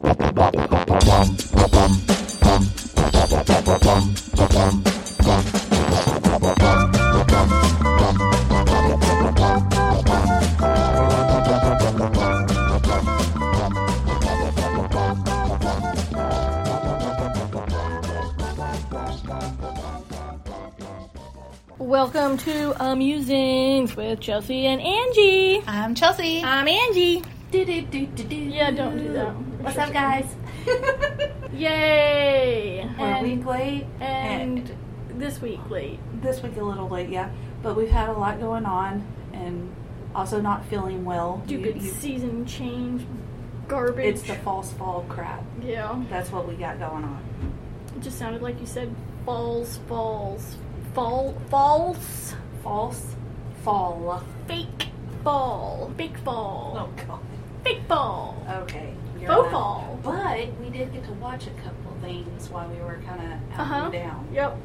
Welcome to Amusings with Chelsea and Angie. I'm Chelsea. I'm Angie. Do, do, do. Yeah, don't do that. What's up, guys? Yay! We're a And, week late, and this week late. this week a little late, yeah. But we've had a lot going on, and also not feeling well. Stupid you- season change garbage. it's the false fall crap. yeah. That's what we got going on. It just sounded like you said falls, falls, fall, false, False fall. fake fall, fake fall, Oh god. fake fall, Okay. You're faux not- fall. But we did get to watch a couple things while we were kind of out Uh-huh. and down. Yep.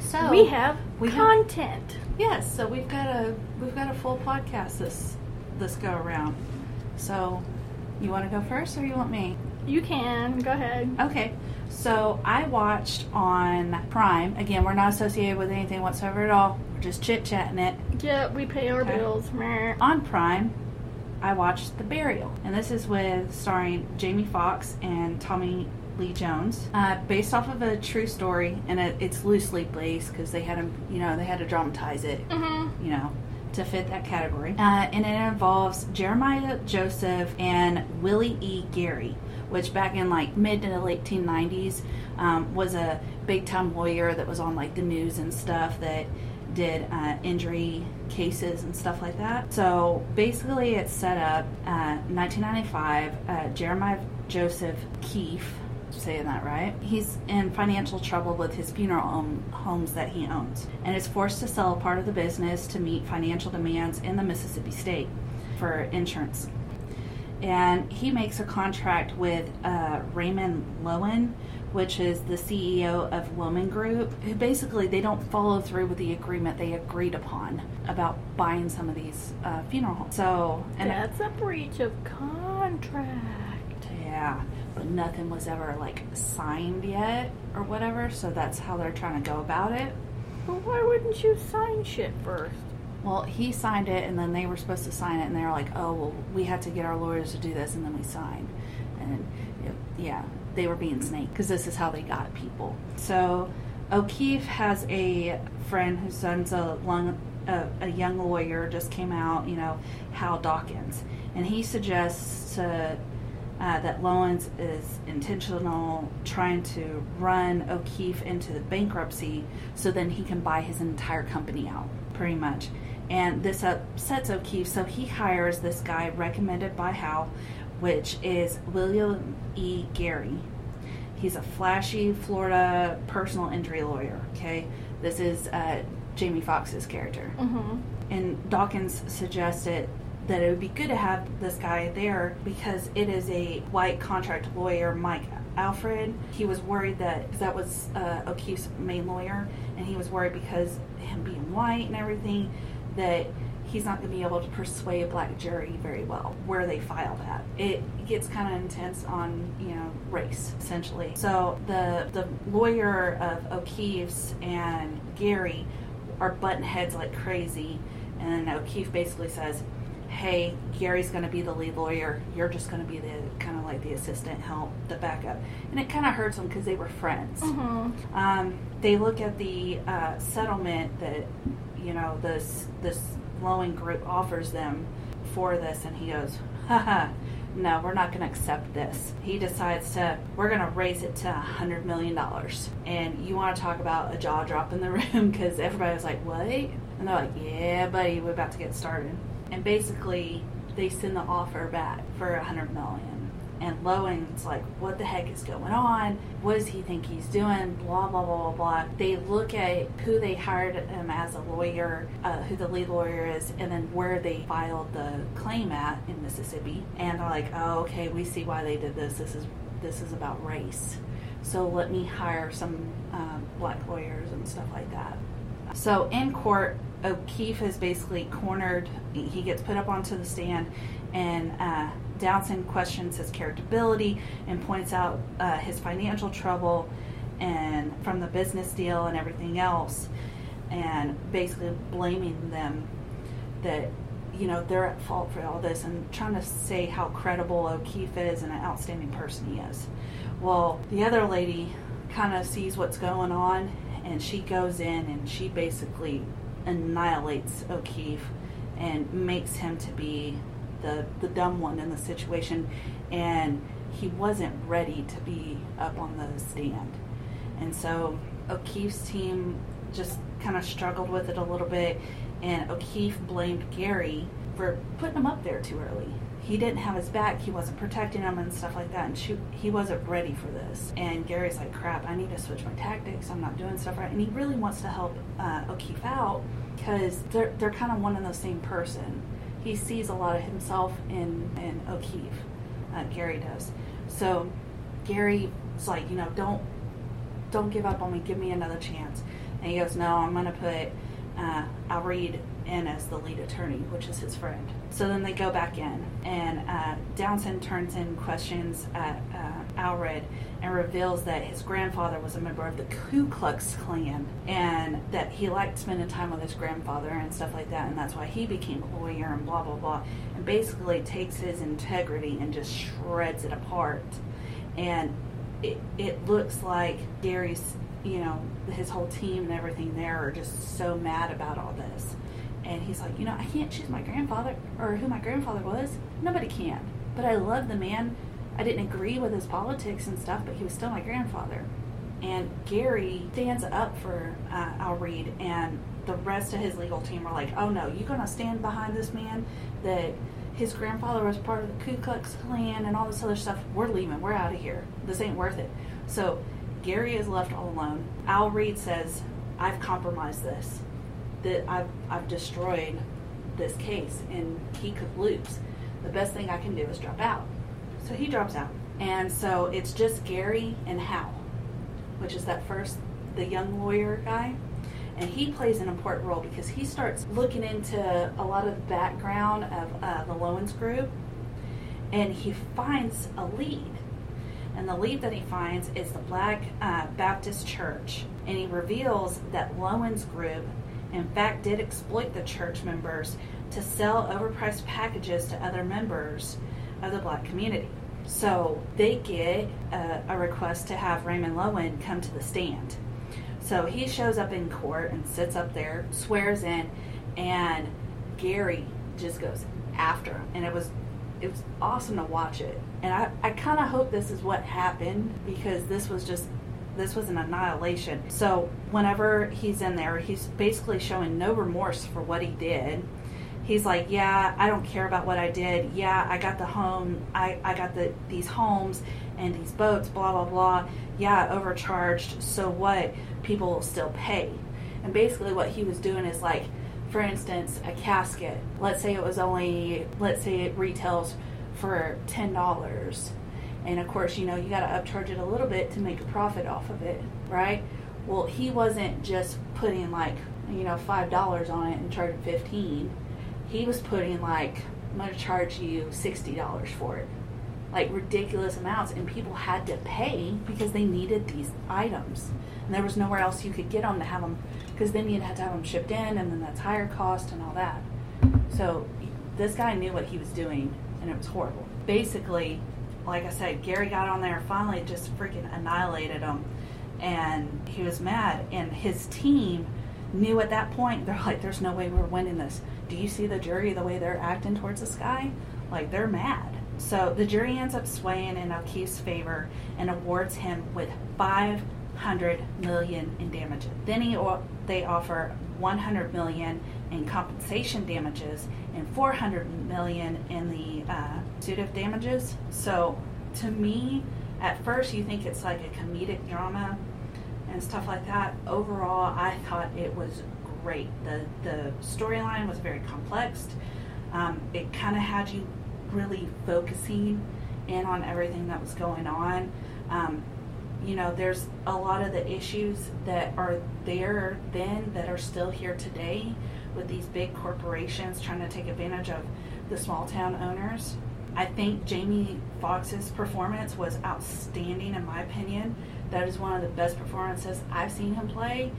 So we have we have- content. Yes, so we've got a we've got a full podcast this this go around. So, you want to go first or you want me? You can go ahead. Okay. So, I watched on Prime. Again, we're not associated with anything whatsoever at all. We're just chit-chatting it. Yeah, we pay our Okay. bills. On Prime, I watched The Burial. And this is with starring Jamie Foxx and Tommy Lee Jones, uh, based off of a true story, and it, it's loosely based because they had to, you know, they had to dramatize it Mm-hmm. you know, to fit that category. Uh, and it involves Jeremiah Joseph and Willie E. Gary, which back in like mid to late 1890s um, was a big time lawyer that was on like the news and stuff that did uh, injury cases and stuff like that. So basically, it's set up uh, 1995. Uh, Jeremiah Joseph Keefe saying that right. He's in financial trouble with his funeral home, homes that he owns and is forced to sell part of the business to meet financial demands in the Mississippi state for insurance. And he makes a contract with uh, Raymond Loewen, which is the CEO of Loewen Group, who basically they don't follow through with the agreement they agreed upon about buying some of these uh, funeral homes. So, and That's a breach of contract. yeah, but nothing was ever like signed yet or whatever. So that's how they're trying to go about it. Well, why wouldn't you sign shit first? Well, he signed it, and then they were supposed to sign it, and they were like, "Oh, well, we had to get our lawyers to do this, and then we signed." And it, yeah, they were being snake because this is how they got people. So O'Keefe has a friend whose son's a lung, a, a young lawyer, just came out. You know, Hal Dawkins, and he suggests to uh, that Loewens is intentional trying to run O'Keefe into the bankruptcy so then he can buy his entire company out, pretty much. And this upsets O'Keefe, so he hires this guy recommended by Hal, which is William E. Gary. He's a flashy Florida personal injury lawyer, okay? This is uh, Jamie Foxx's character Mm-hmm. and Dawkins suggested that it would be good to have this guy there because it is a white contract lawyer, Mike Allred. He was worried that because that was uh, O'Keefe's main lawyer, and he was worried because him being white and everything that he's not going to be able to persuade a black jury very well where they file that. It gets kind of intense on you know race essentially. So the the lawyer of O'Keefe's and Gary are button heads like crazy. And O'Keefe basically says, Hey, Gary's going to be the lead lawyer. You're just going to be the kind of like the assistant help, the backup. And it kind of hurts them because they were friends. Mm-hmm. Um, they look at the uh, settlement that, you know, this, this Loewen group offers them for this, and he goes, haha. No, we're not going to accept this. He decides to, we're going to raise it to a $100 million. And you want to talk about a jaw drop in the room because everybody was like, what? And they're like, yeah, buddy, we're about to get started. And basically, they send the offer back for a $100 million. And Loewen's like, what the heck is going on? What does he think he's doing? Blah, blah, blah, blah, blah. They look at who they hired him as a lawyer, uh, who the lead lawyer is, and then where they filed the claim at in Mississippi. And they're like, oh, okay, we see why they did this. This is this is about race. So let me hire some um, black lawyers and stuff like that. So in court, O'Keefe is basically cornered. He gets put up onto the stand, and uh, Downson questions his characterability and points out uh, his financial trouble and from the business deal and everything else, and basically blaming them that you know they're at fault for all this and trying to say how credible O'Keefe is and an outstanding person he is. Well, the other lady kind of sees what's going on and she goes in and she basically annihilates O'Keefe and makes him to be the the dumb one in the situation and he wasn't ready to be up on the stand. And so O'Keefe's team just kind of struggled with it a little bit and O'Keefe blamed Gary for putting him up there too early. He didn't have his back, he wasn't protecting him and stuff like that, and she, he wasn't ready for this. And Gary's like, crap, I need to switch my tactics, I'm not doing stuff right. And he really wants to help uh, O'Keefe out because they're, they're kind of one and the same person. He sees a lot of himself in, in O'Keefe, uh, Gary does. So Gary Gary's like, you know, don't don't give up on me, give me another chance. And he goes, no, I'm going to put uh, Allred in as the lead attorney, which is his friend. So then they go back in, and uh, Downton turns in questions at uh, Allred and reveals that his grandfather was a member of the Ku Klux Klan and that he liked spending time with his grandfather and stuff like that, and that's why he became a lawyer and blah blah blah. And basically takes his integrity and just shreds it apart. And it, it looks like Gary's you know, his whole team and everything there are just so mad about all this. And he's like, you know, I can't choose my grandfather or who my grandfather was. Nobody can. But I love the man. I didn't agree with his politics and stuff, but he was still my grandfather. And Gary stands up for uh, Allred, and the rest of his legal team are like, oh no, you're to stand behind this man that his grandfather was part of the Ku Klux Klan and all this other stuff. We're leaving. We're out of here. This ain't worth it. So Gary is left all alone. Allred says, I've compromised this, that I've, I've destroyed this case, and he could lose. The best thing I can do is drop out. So he drops out. And so it's just Gary and Hal, which is that first, the young lawyer guy. And he plays an important role because he starts looking into a lot of the background of uh, the Loewens group and he finds a lead and the lead that he finds is the Black uh, Baptist Church. And he reveals that Loewen's group, in fact, did exploit the church members to sell overpriced packages to other members of the black community. So they get a, a request to have Raymond Loewen come to the stand. So he shows up in court and sits up there, swears in, and Gary just goes after him. And it was it was awesome to watch it. And I, I kind of hope this is what happened because this was just this was an annihilation. So whenever he's in there, he's basically showing no remorse for what he did. He's like, yeah, I don't care about what I did. Yeah, I got the home, I, I got the these homes and these boats, blah blah blah. Yeah, overcharged. So what? People will still pay. And basically, what he was doing is like, for instance, a casket. Let's say it was only, let's say it retails for $10. And of course, you know, you got to upcharge it a little bit to make a profit off of it, right? Well, he wasn't just putting like, you know, $5 on it and charging 15. He was putting like, I'm going to charge you $60 for it. Like ridiculous amounts. And people had to pay because they needed these items. And there was nowhere else you could get them to have them because then you'd have to have them shipped in and then that's higher cost and all that. So this guy knew what he was doing and it was horrible. Basically, like I said, Gary got on there finally just freaking annihilated him and he was mad and his team knew at that point they're like there's no way we're winning this. Do you see the jury the way they're acting towards this guy? Like they're mad. So the jury ends up swaying in O'Keefe's favor and awards him with five hundred million in damages. Then he they offer 100 million in compensation damages and 400 million in the uh, suit of damages. So to me, at first you think it's like a comedic drama and stuff like that. Overall, I thought it was great. The the storyline was very complex. Um, it kind of had you really focusing in on everything that was going on. Um, you know, there's a lot of the issues that are there then that are still here today with these big corporations trying to take advantage of the small town owners. I think Jamie Foxx's performance was outstanding, in my opinion. That is one of the best performances I've seen him play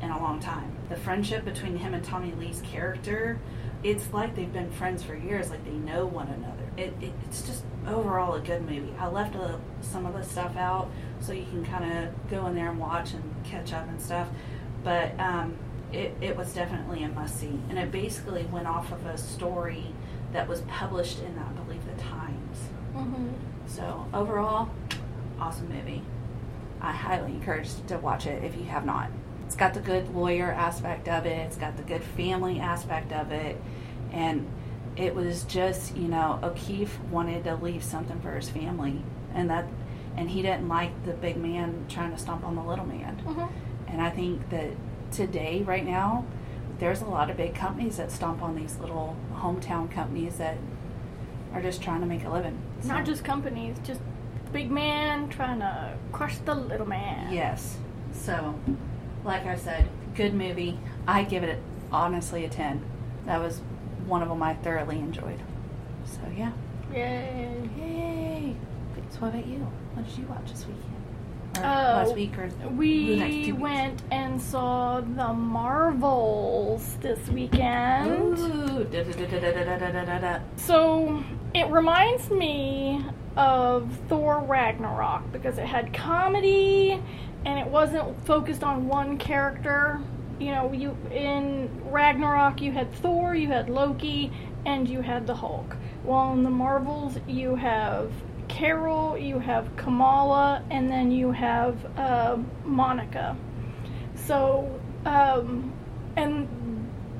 in a long time. The friendship between him and Tommy Lee's character, it's like they've been friends for years, like they know one another. It, it, it's just overall a good movie. I left a, some of the stuff out so you can kind of go in there and watch and catch up and stuff. But um, it, it was definitely a must see. And it basically went off of a story that was published in, Times. Mm-hmm. So overall, awesome movie. I highly encourage to watch it if you have not. It's got the good lawyer aspect of it. It's got the good family aspect of it, and it was just you know O'Keefe wanted to leave something for his family, and that, and he didn't like the big man trying to stomp on the little man. Mm-hmm. And I think that today, right now, there's a lot of big companies that stomp on these little hometown companies that are just trying to make a living. So. Not just companies, just big man trying to crush the little man. Yes. So, like I said, good movie. I give it honestly a 10. That was one of them I thoroughly enjoyed. So, yeah. Yay. Yay. So, what about you? What did you watch this weekend? Oh, last week or we went and saw the Marvels this weekend. Ooh. So it reminds me of Thor Ragnarok because it had comedy and it wasn't focused on one character. You know, you in Ragnarok you had Thor, you had Loki, and you had the Hulk. While in the Marvels you have Carol, you have Kamala, and then you have uh, Monica. So, um, and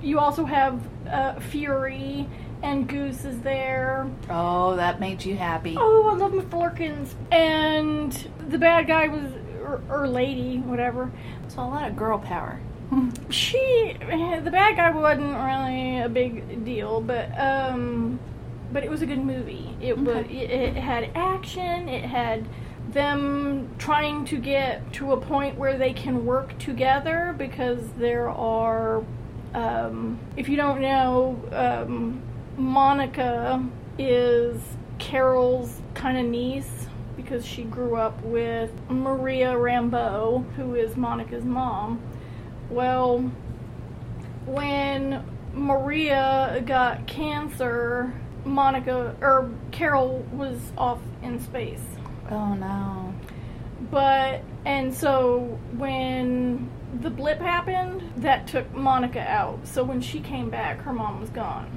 you also have uh, Fury, and Goose is there. Oh, that made you happy. Oh, I love my Flerkins. And the bad guy was, or, or lady, whatever. So, a lot of girl power. She, the bad guy wasn't really a big deal, but um, but it was a good movie. It was, it, it had action. It had them trying to get to a point where they can work together because there are, um, if you don't know, um, Monica is Carol's kind of niece because she grew up with Maria Rambeau, who is Monica's mom. Well, when Maria got cancer, Monica or Carol was off in space. Oh, no. But and so when the blip happened, that took Monica out. So when she came back, her mom was gone.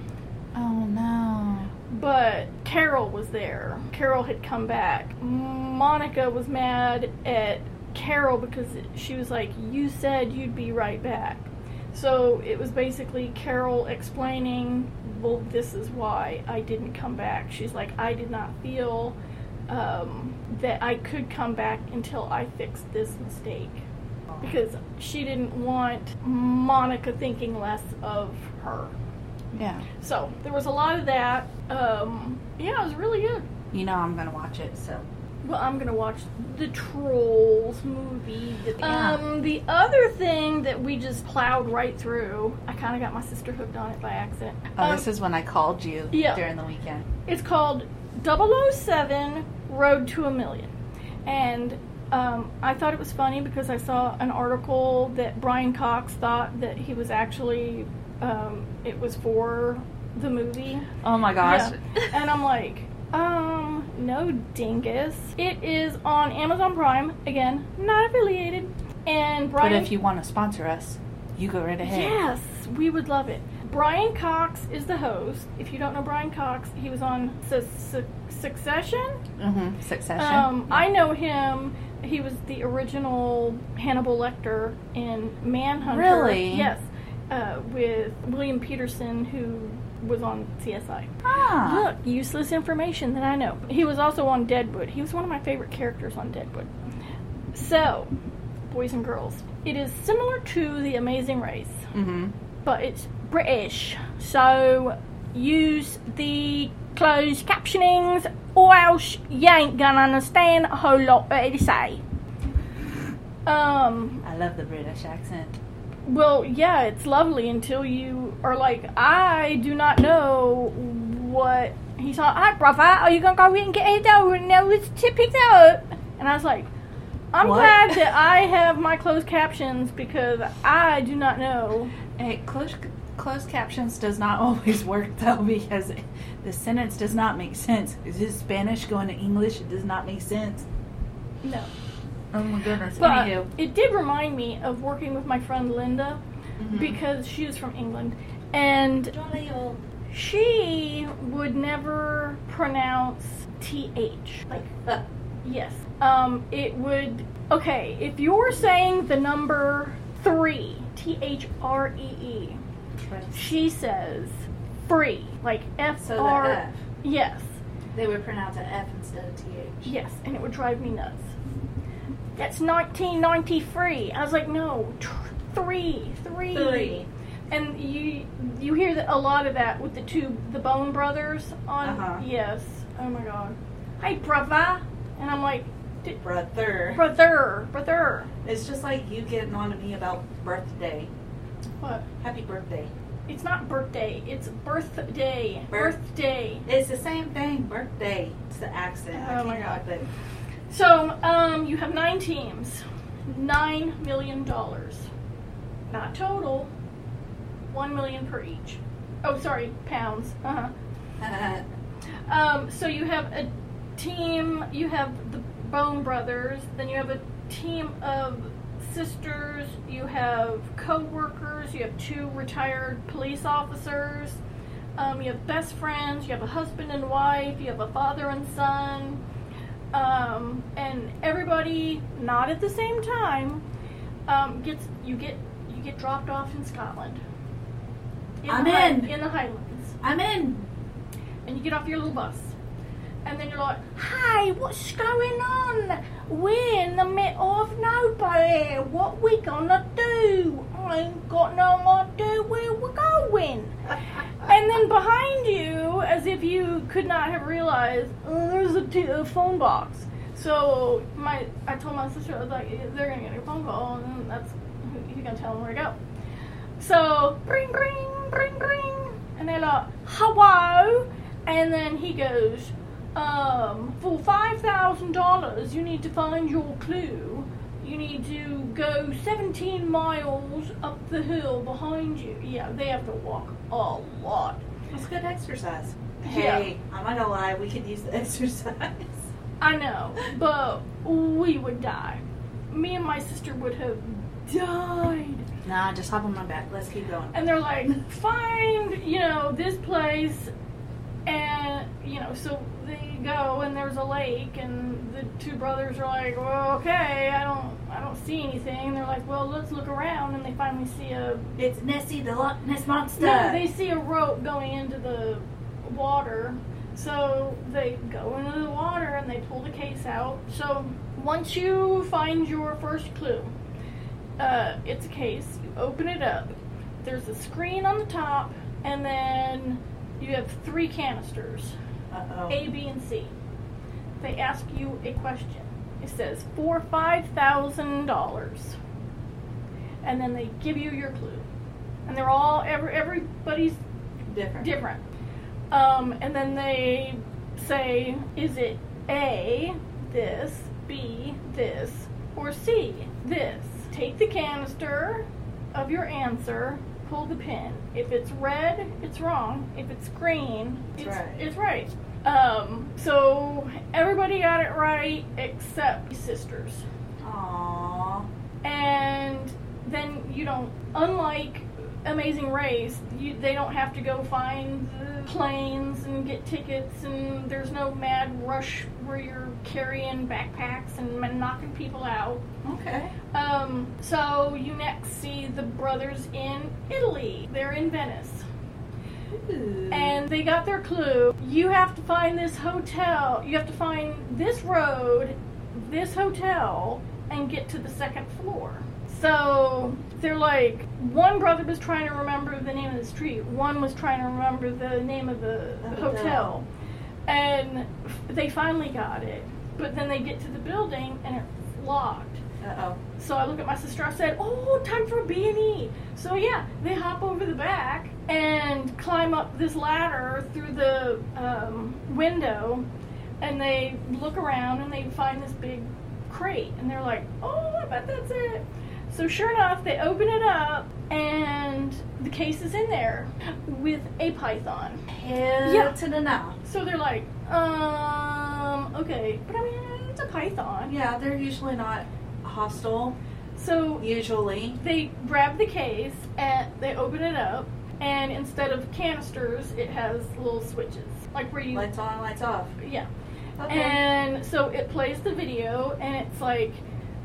Oh, no. But Carol was there. Carol had come back. Monica was mad at Carol because she was like, You said you'd be right back. So it was basically Carol explaining, Well, this is why I didn't come back. She's like, I did not feel um, that I could come back until I fixed this mistake. Because she didn't want Monica thinking less of her. Yeah. So there was a lot of that. Um, yeah, it was really good. You know I'm going to watch it, so. Well, I'm gonna watch the Trolls movie. Yeah. Um, the other thing that we just plowed right through, I kind of got my sister hooked on it by accident. Oh, Um, this is when I called you yeah. during the weekend. It's called 007 Road to a Million. And um, I thought it was funny because I saw an article that Brian Cox thought that he was actually, um, it was for the movie. Oh my gosh. Yeah. and I'm like, um, no dingus. It is on Amazon Prime. Again, not affiliated. And Brian But if you want to sponsor us, you go right ahead. Yes, we would love it. Brian Cox is the host. If you don't know Brian Cox, he was on Su- Su- Succession. Mm-hmm. Succession. Um, I know him. He was the original Hannibal Lecter in Manhunter. Really? Yes, uh, with William Petersen, who was on CSI. ah. Look, useless information that I know. He was also on Deadwood. He was one of my favorite characters on Deadwood. So, boys and girls, it is similar to The Amazing Race, Mm-hmm. but it's British. So, use the closed captionings, or else you ain't gonna understand a whole lot what they say. Um, I love the British accent. Well, yeah, it's lovely until you are like, I do not know what He's like, "Hi, brother, are you gonna go in and get it and now it's to pick up?" And I was like, "I'm What? glad that I have my closed captions because I do not know." Hey, closed, closed captions does not always work though because the sentence does not make sense. Is this Spanish going to English? It does not make sense. No, Oh my goodness. but Anywho. it did remind me of working with my friend Linda Mhm. because she was from England, and she would never pronounce th like Uh, Yes. Um, it would. Okay, if you're saying the number three, T H R E E, she says free, like F so the Yes, They would pronounce an F instead of TH. yes, and it would drive me nuts. That's 1993. I was like, no, three, three, Three. And you you hear that a lot of that with the two the Bone Brothers on. Uh-huh. Yes. Oh my God. Hey, brother. And I'm like, Brother. brother, brother. It's just like you getting on to me about birthday. What? Happy birthday. It's not birthday. It's birthday. Birth- Birthday. It's the same thing. Birthday. It's the accent. I Oh my can't God. help it. So, um, you have nine teams, nine million dollars, not total. One million per each. Oh, sorry, pounds. Uh huh. Um, so you have a team. You have the Bone Brothers. Then you have a team of sisters. You have co-workers. You have two retired police officers. Um, you have best friends. You have a husband and wife. You have a father and son. Um, and everybody, not at the same time, um, gets you get you get dropped off in Scotland. I'm the in. in the Highlands I'm in. and you get off your little bus. And then you're like, hey, what's going on? We're in the middle of nowhere. What we gonna do? Ain't got no idea where we're going. And then behind you, as if you could not have realized, oh, there's a, t- a phone box. So my, I told my sister, I was like, they're gonna get a phone call, and that's you're gonna tell them where to go. So, bring, bring, bring, bring. And they're like, hello. And then he goes, um, for $5,000, you need to find your clue. You need to go 17 miles up the hill behind you. Yeah, they have to walk a lot. It's good exercise. Yeah. Hey, I'm not gonna lie. We could use the exercise. I know, but we would die. Me and my sister would have died. Nah, just hop on my back. Let's keep going. and they're like, find, you know, this place, and you know, so they go and there's a lake, and the two brothers are like, well, okay, I don't see anything. They're like, well, let's look around, and they finally see a, It's Nessie the Loch Ness monster. no, they see a rope going into the water. So they go into the water and they pull the case out. So once you find your first clue, uh, it's a case. You open it up. There's a screen on the top, and then you have three canisters Uh-oh. A, B, and C. They ask you a question. It says for five thousand dollars, and then they give you your clue, and they're all every everybody's Different. different. Um, and then they say, is it A, this, B, this, or C, this? Take the canister of your answer, pull the pin. If it's red, it's wrong. If it's green, It's it's, right. it's right. Um, so everybody got it right except sisters Aww. and then you don't unlike amazing race you, they don't have to go find planes and get tickets and there's no mad rush where you're carrying backpacks and knocking people out Okay. um, so you next see the brothers in italy they're in venice Ooh. and they got their clue. You have find this hotel. You have to find this road, this hotel, and get to the second floor. So they're like, one brother was trying to remember the name of the street, one was trying to remember the name of the, The hotel. hotel. And f- they finally got it. But then they get to the building and it's locked. Uh oh. So I look at my sister. I said, "Oh, time for B and E." So yeah, they hop over the back and climb up this ladder through the um, window, and they look around and they find this big crate, and they're like, "Oh, I bet that's it." So sure enough, they open it up, and the case is in there with a python. Hell Yeah. to the no. So they're like, um, okay, but I mean, it's a python. Yeah, they're usually not hostile. So Usually. they grab the case and they open it up, and instead of canisters, it has little switches, like where you, Lights on, lights off. yeah. Okay. And so it plays the video, and it's like,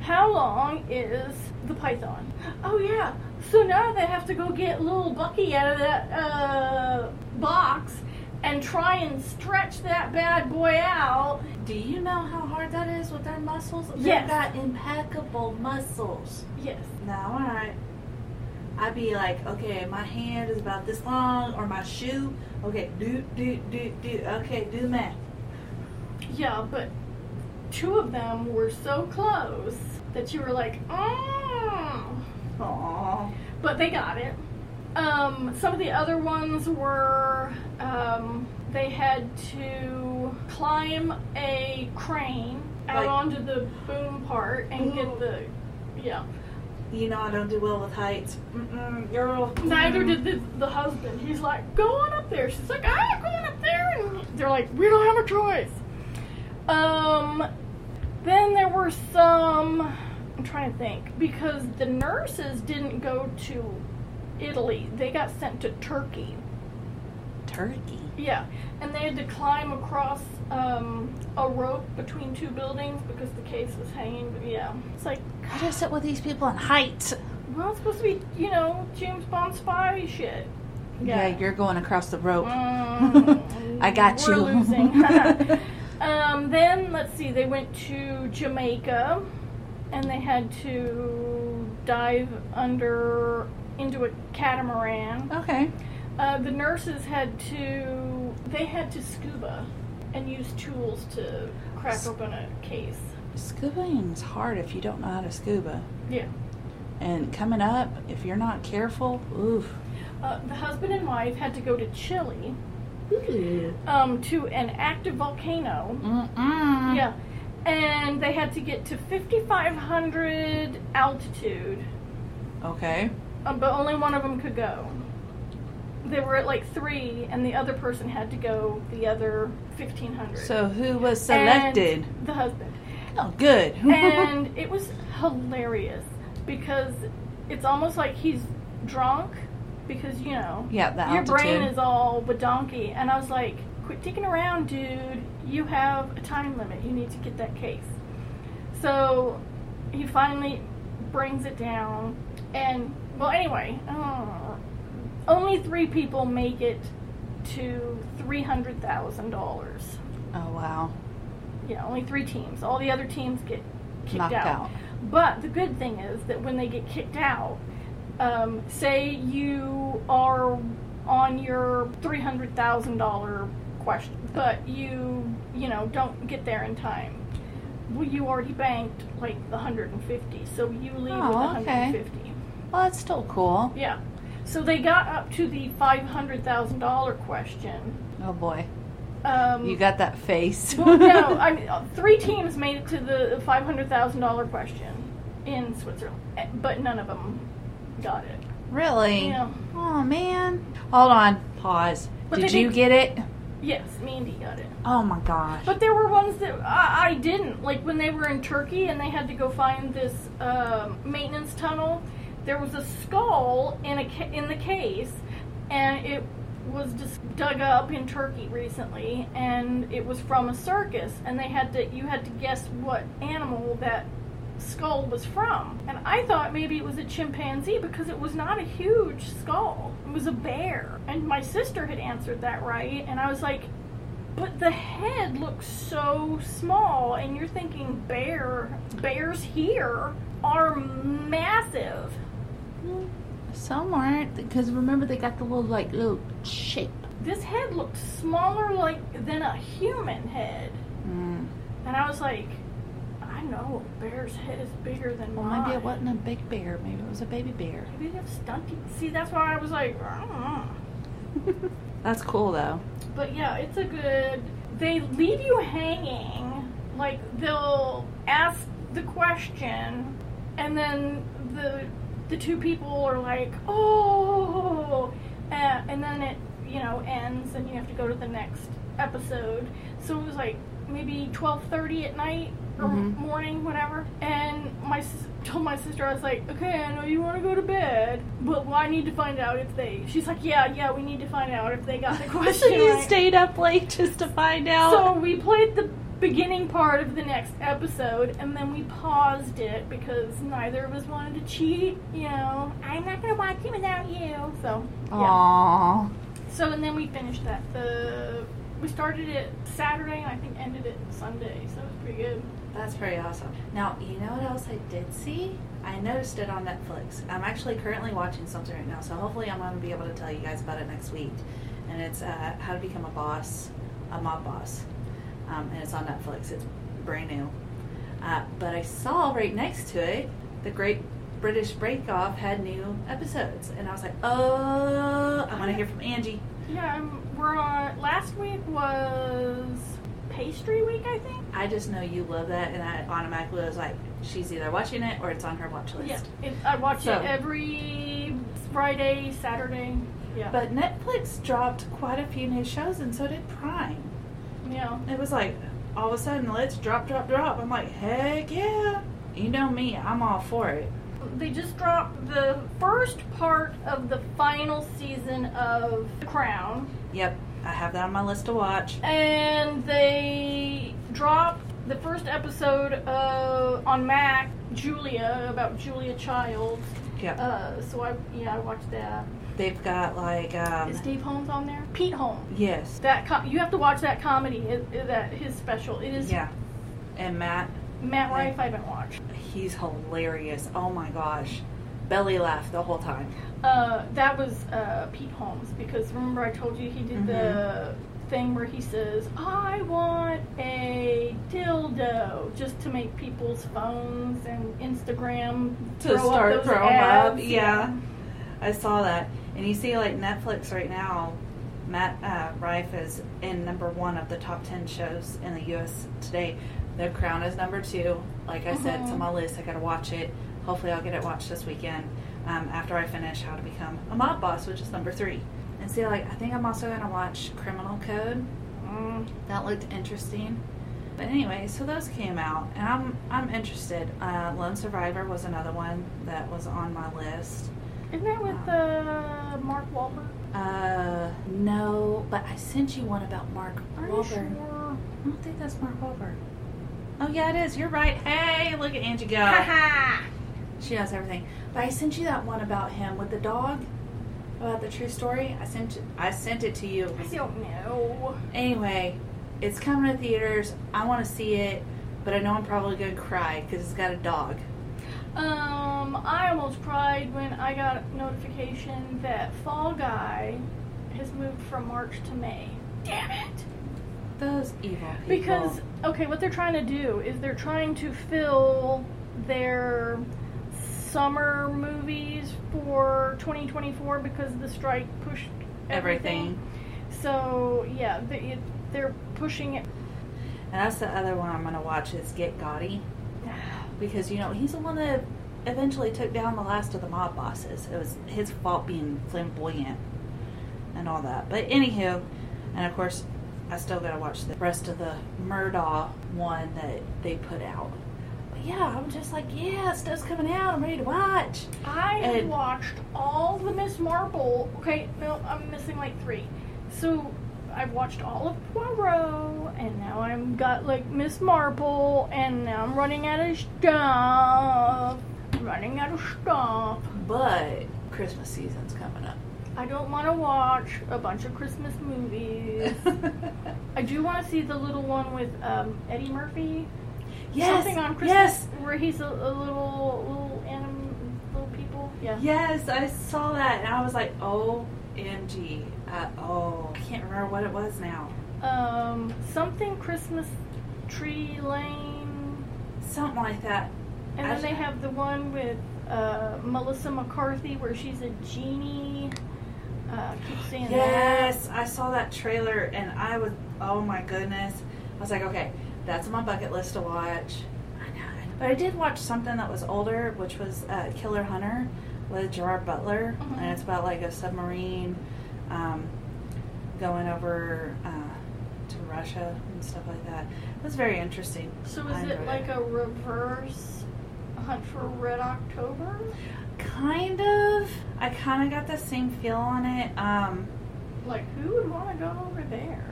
how long is the python? Oh yeah. So now they have to go get little Bucky out of that uh, box and try and stretch that bad boy out. Do you know how hard that is with their muscles? Yes. They've got impeccable muscles. Yes. Now, alright. I'd be like, okay, my hand is about this long, or my shoe. Okay, do, do, do, do. Okay, do the math. Yeah, but two of them were so close that you were like, mm. oh. Aww. But they got it. Um, some of the other ones were um, they had to climb a crane out Like- onto the boom part and Ooh. get the yeah. You know I don't do well with heights. Mm-mm, girl. Neither did the, the husband. He's like, go on up there. She's like, I'm not going up there. And they're like, we don't have a choice. Um, then there were some. I'm trying to think because the nurses didn't go to Italy. They got sent to Turkey. Turkey. Yeah, and they had to climb across um, a rope between two buildings because the case was hanging. But yeah, it's like, How do I sit with these people in heights? well, it's supposed to be, you know, James Bond spy shit. Yeah, you're going across the rope. Mm, I got we're you. losing. um, then let's see. They went to Jamaica, and they had to dive under into a catamaran. Okay. Uh, the nurses had to. They had to scuba and use tools to crack S- open a case. Scubaing's hard if you don't know how to scuba. Yeah. And coming up, if you're not careful, oof. Uh, the husband and wife had to go to Chile um, to an active volcano. Mm-mm. Yeah. And they had to get to 5,500 altitude, Okay. Um, but only one of them could go. They were at like three, and the other person had to go the other 1,500. So who was And selected? the husband. Oh, good. and it was hilarious because it's almost like he's drunk because, you know, yeah, your brain is all badonky. And I was like, quit dicking around, dude. You have a time limit. You need to get that case. So he finally brings it down. And, well, anyway, uh, only three people make it to $300,000. oh wow, Yeah, only three teams. All the other teams get kicked out. out. But the good thing is that when they get kicked out, um, say you are on your three hundred thousand dollar question, but you you know don't get there in time. Well, you already banked like the hundred and fifty, so you leave with Oh, the hundred and okay. Well, that's still cool. Yeah. So they got up to the five hundred thousand dollar question. Oh boy, Um, you got that face. well, no, I mean, uh, three teams made it to the five hundred thousand dollar question in Switzerland, eh, but none of them got it. really? Yeah. Oh man. Hold on. Pause. But Did you did- get it? Yes, Mandy got it. Oh my gosh. But there were ones that I, I didn't. Like when they were in Turkey and they had to go find this um, maintenance tunnel, there was a skull in a ca- in the case, and it was just dug up in Turkey recently, and it was from a circus, and they had to you had to guess what animal that skull was from. And I thought maybe it was a chimpanzee because it was not a huge skull. It was a bear. And my sister had answered that right, and I was like, but the head looks so small, and you're thinking bear. Bears here are massive. Some aren't because remember they got the little like little shape. This head looked smaller, like than a human head, Mm. and I was like, I know. A bear's head is bigger than Well, mine. maybe it wasn't a big bear. Maybe it was a baby bear. Maybe they have stunty. See, that's why I was like, I don't know. That's cool though. But yeah, it's a good. They leave you hanging. Like they'll ask the question, and then the the two people are like, oh, uh, and then it you know ends, and you have to go to the next episode. So it was like maybe twelve thirty at night or Mhm. morning, whatever. And my told my sister, I was like, okay, I know you want to go to bed, but well, I need to find out if they. She's like, yeah, yeah, we need to find out if they got the question. so you right. stayed up late just to find out. So we played the beginning part of the next episode, and then we paused it because neither of us wanted to cheat. You know, I'm not gonna watch it without you. So yeah. Aww. So and then we finished that. The we started it Saturday and I think ended it Sunday. So it was pretty good. That's pretty awesome. Now, you know what else I did see? I noticed it on Netflix. I'm actually currently watching something right now, so hopefully I'm going to be able to tell you guys about it next week. And it's uh, How to Become a Boss, a Mob Boss. Um, and it's on Netflix. It's brand new. Uh, but I saw right next to it, The Great British Bake Off had new episodes. And I was like, oh, I want to hear from Angie. Yeah, um, we're on. Last week was pastry week, I think. I just know you love that, and I automatically was like, she's either watching it or it's on her watch list. Yeah, it, I watch So- it every Friday, Saturday. Yeah, But Netflix dropped quite a few new shows, and so did Prime. Yeah. It was like all of a sudden, let's drop, drop, drop. I'm like, heck yeah! You know me, I'm all for it. They just dropped the first part of the final season of The Crown, Yep, I have that on my list to watch. and they dropped the first episode of on Max Julia about Julia Child. Yep, Uh, so I yeah I watched that. They've got like um, Is Dave Holmes on there? Pete Holmes. yes, That com- you have to watch that comedy. It, it- that his special. It is yeah, and Matt, Matt Rife. I haven't watched. he's hilarious. Oh my gosh, belly laugh the whole time. Uh, that was uh, Pete Holmes because remember I told you he did the thing where he says, "I want a dildo," just to make people's phones and Instagram to throw start throwing up. Yeah, I saw that. And you see, like Netflix right now, Matt uh, Rife is in number one of the top ten shows in the U.S. today. The Crown is number two. Like I said, it's on my list. I got to watch it. Hopefully, I'll get it watched this weekend. Um, after I finish How to Become a Mob Boss, which is number three. And see, like I think I'm also gonna watch Criminal Code. Mm. That looked interesting. But anyway, so those came out, and I'm I'm interested. Uh, Lone Survivor was another one that was on my list. Isn't that with uh, Mark Wahlberg? Uh, no, but I sent you one about Mark Are you Wahlberg. sure? I don't think that's Mark Wahlberg. Oh yeah, it is. You're right. Hey, look at Angie go. She knows everything. But I sent you that one about him with the dog, about the true story. I sent I sent it to you. I don't know. Anyway, it's coming to theaters. I want to see it, but I know I'm probably gonna cry because it's got a dog. Um, I almost cried when I got notification that Fall Guy has moved from March to May. Damn it! Those evil people. Because okay, what they're trying to do is they're trying to fill their summer movies for 2024 because the strike pushed everything. everything. So yeah, they, they're pushing it. And that's the other one I'm gonna watch is Get Gotti because you know he's the one that eventually took down the last of the mob bosses. It was his fault being flamboyant and all that. But anywho, and of course, I still gotta watch the rest of the Murdaugh one that they put out. But yeah, I'm just like, yeah, stuff's coming out. I'm ready to watch. I And- watched all the Miss Marple. Okay, no, I'm missing like three. So I've watched all of Poirot, and now I'm got like Miss Marple, and now I'm running out of stuff. Running out of stuff. But Christmas season's coming up. I don't want to watch a bunch of Christmas movies. I do want to see the little one with um, Eddie Murphy. yes, Something on Christmas yes, where he's a, a little little anim, little people. Yeah. Yes, I saw that and I was like, OMG. Uh, oh, I can't remember what it was now. Um, something Christmas tree lane. something like that. And I- then they have the one with uh, Melissa McCarthy where she's a genie. Uh, keep seeing that. Yes, I saw that trailer and I was, oh my goodness. I was like, okay, that's on my bucket list to watch. I know. But I did watch something that was older, which was uh, Killer Hunter with Gerard Butler. Mhm. And it's about like a submarine um, going over uh, to Russia and stuff like that. It was very interesting. So is it like a reverse Hunt for Red October? Kind of. I kind of got the same feel on it. Um, Like who would want to go over there?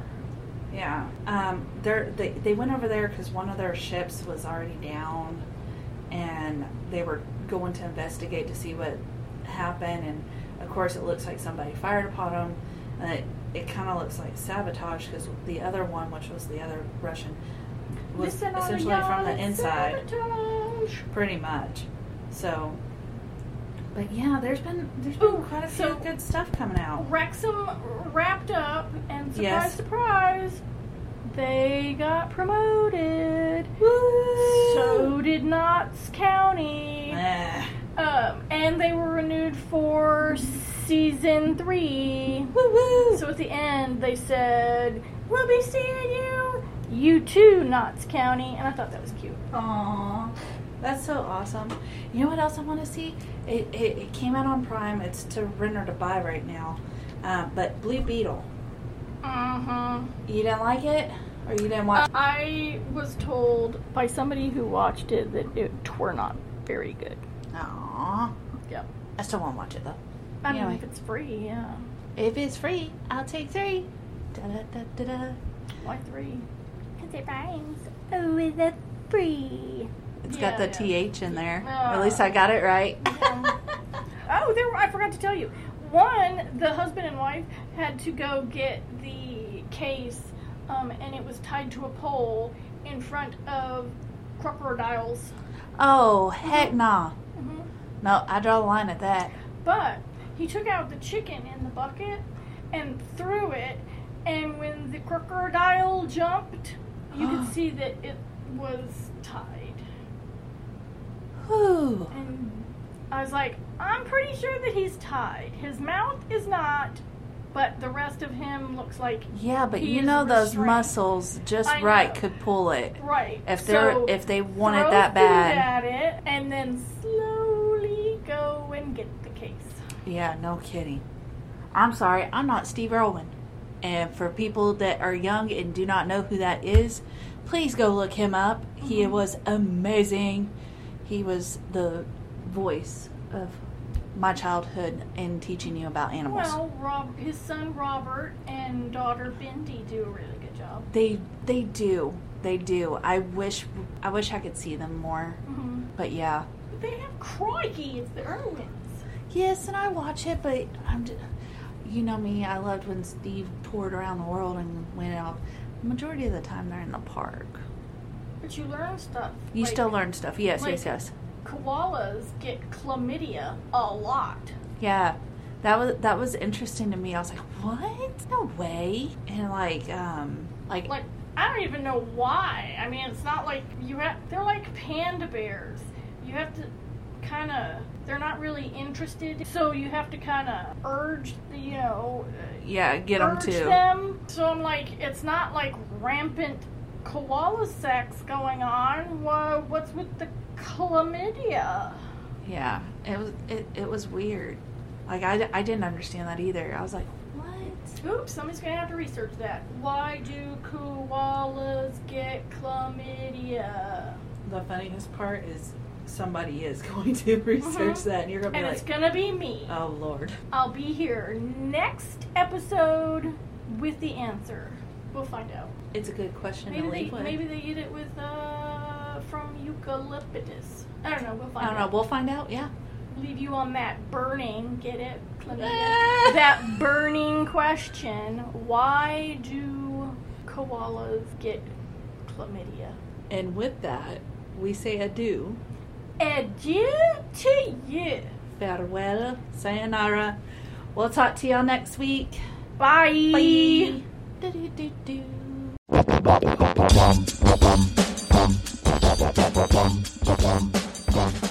Yeah, um, they they went over there because one of their ships was already down, and they were going to investigate to see what happened. And of course, it looks like somebody fired upon them. And uh, it it kind of looks like sabotage because the other one, which was the other Russian, was Listen essentially from the inside, sabotage. pretty much. So, but yeah, there's been there's been Ooh, quite a few so- good stuff coming out. Wrexham wrapped up, and surprise, Yes. surprise, they got promoted. Woo! So did Notts County. Eh. Um, and they were renewed for season three. Woo woo! So at the end, they said, We'll be seeing you, you too, Notts County. And I thought that was cute. Aww, that's so awesome. You know what else I want to see? It, it, it came out on Prime. It's to rent or to buy right now. Uh, but Blue Beetle. Uh-huh. You didn't like it, or you didn't watch? I was told by somebody who watched it that it were not very good. Aww, Yep. I still want to watch it though. I mean, Anyway. if it's free, yeah. If it's free, I'll take three. Da da da da da. Why three? Because it rhymes with a free. It's Yeah, got the yeah. th in there. Ah. At least I got it right. Yeah. Oh, there! I forgot to tell you. One, the husband and wife had to go get the case, um, and it was tied to a pole in front of crocodiles. oh heck nah. hmm No, I draw the line at that. But he took out the chicken in the bucket and threw it, and when the crocodile jumped, you could see that it was tied. Whew. And I was like, I'm pretty sure that he's tied. His mouth is not, but the rest of him looks like Yeah, but you know those restrained. muscles just I right know. could pull it. right. If they're So if they want throw it that bad. at it, and then slowly go and get the case. Yeah, no kidding. I'm sorry, I'm not Steve Irwin. And for people that are young and do not know who that is, please go look him up. He Mhm. was amazing. He was the voice of my childhood and teaching you about animals. Well, Rob, his son Robert and daughter Bindi do a really good job. they they do. They do. I wish I wish I could see them more. hmm But yeah. But they have crikey, it's the Irwins. Yes, and I watch it, but I'm just, you know me, I loved when Steve toured around the world and went out. Majority of the time they're in the park. But you learn stuff. You Like, still learn stuff. Yes, like- yes, yes. Koalas get chlamydia a lot. Yeah. That was that was interesting to me. I was like, "What? No way!" And like, um, like, Like I don't even know why. I mean, it's not like you have. They're like panda bears. You have to kind of. They're not really interested, so you have to kind of urge. The, you know, uh, yeah, get them to them. So I'm like, it's not like rampant koala sex going on. Wha- What's with the chlamydia? Yeah, it was it, it was weird. Like I, I didn't understand that either. I was like, "What?" Oops, somebody's gonna have to research that. Why do koalas get chlamydia? The funniest part is somebody is going to research Mhm. that, and you're gonna be And like, it's gonna be me. "Oh Lord." I'll be here next episode with the answer. We'll find out. It's a good question Maybe to they leave with. maybe they eat it with uh from eucalyptus. I don't know. We'll find I don't know. out. We'll find out. Yeah. leave you on that burning. Get it? That burning question. Why do koalas get chlamydia? And with that, we say adieu, Adieu to you. farewell, sayonara. We'll talk to y'all next week. Bye. Bye. Do-do-do-do. Bum, bum, bum,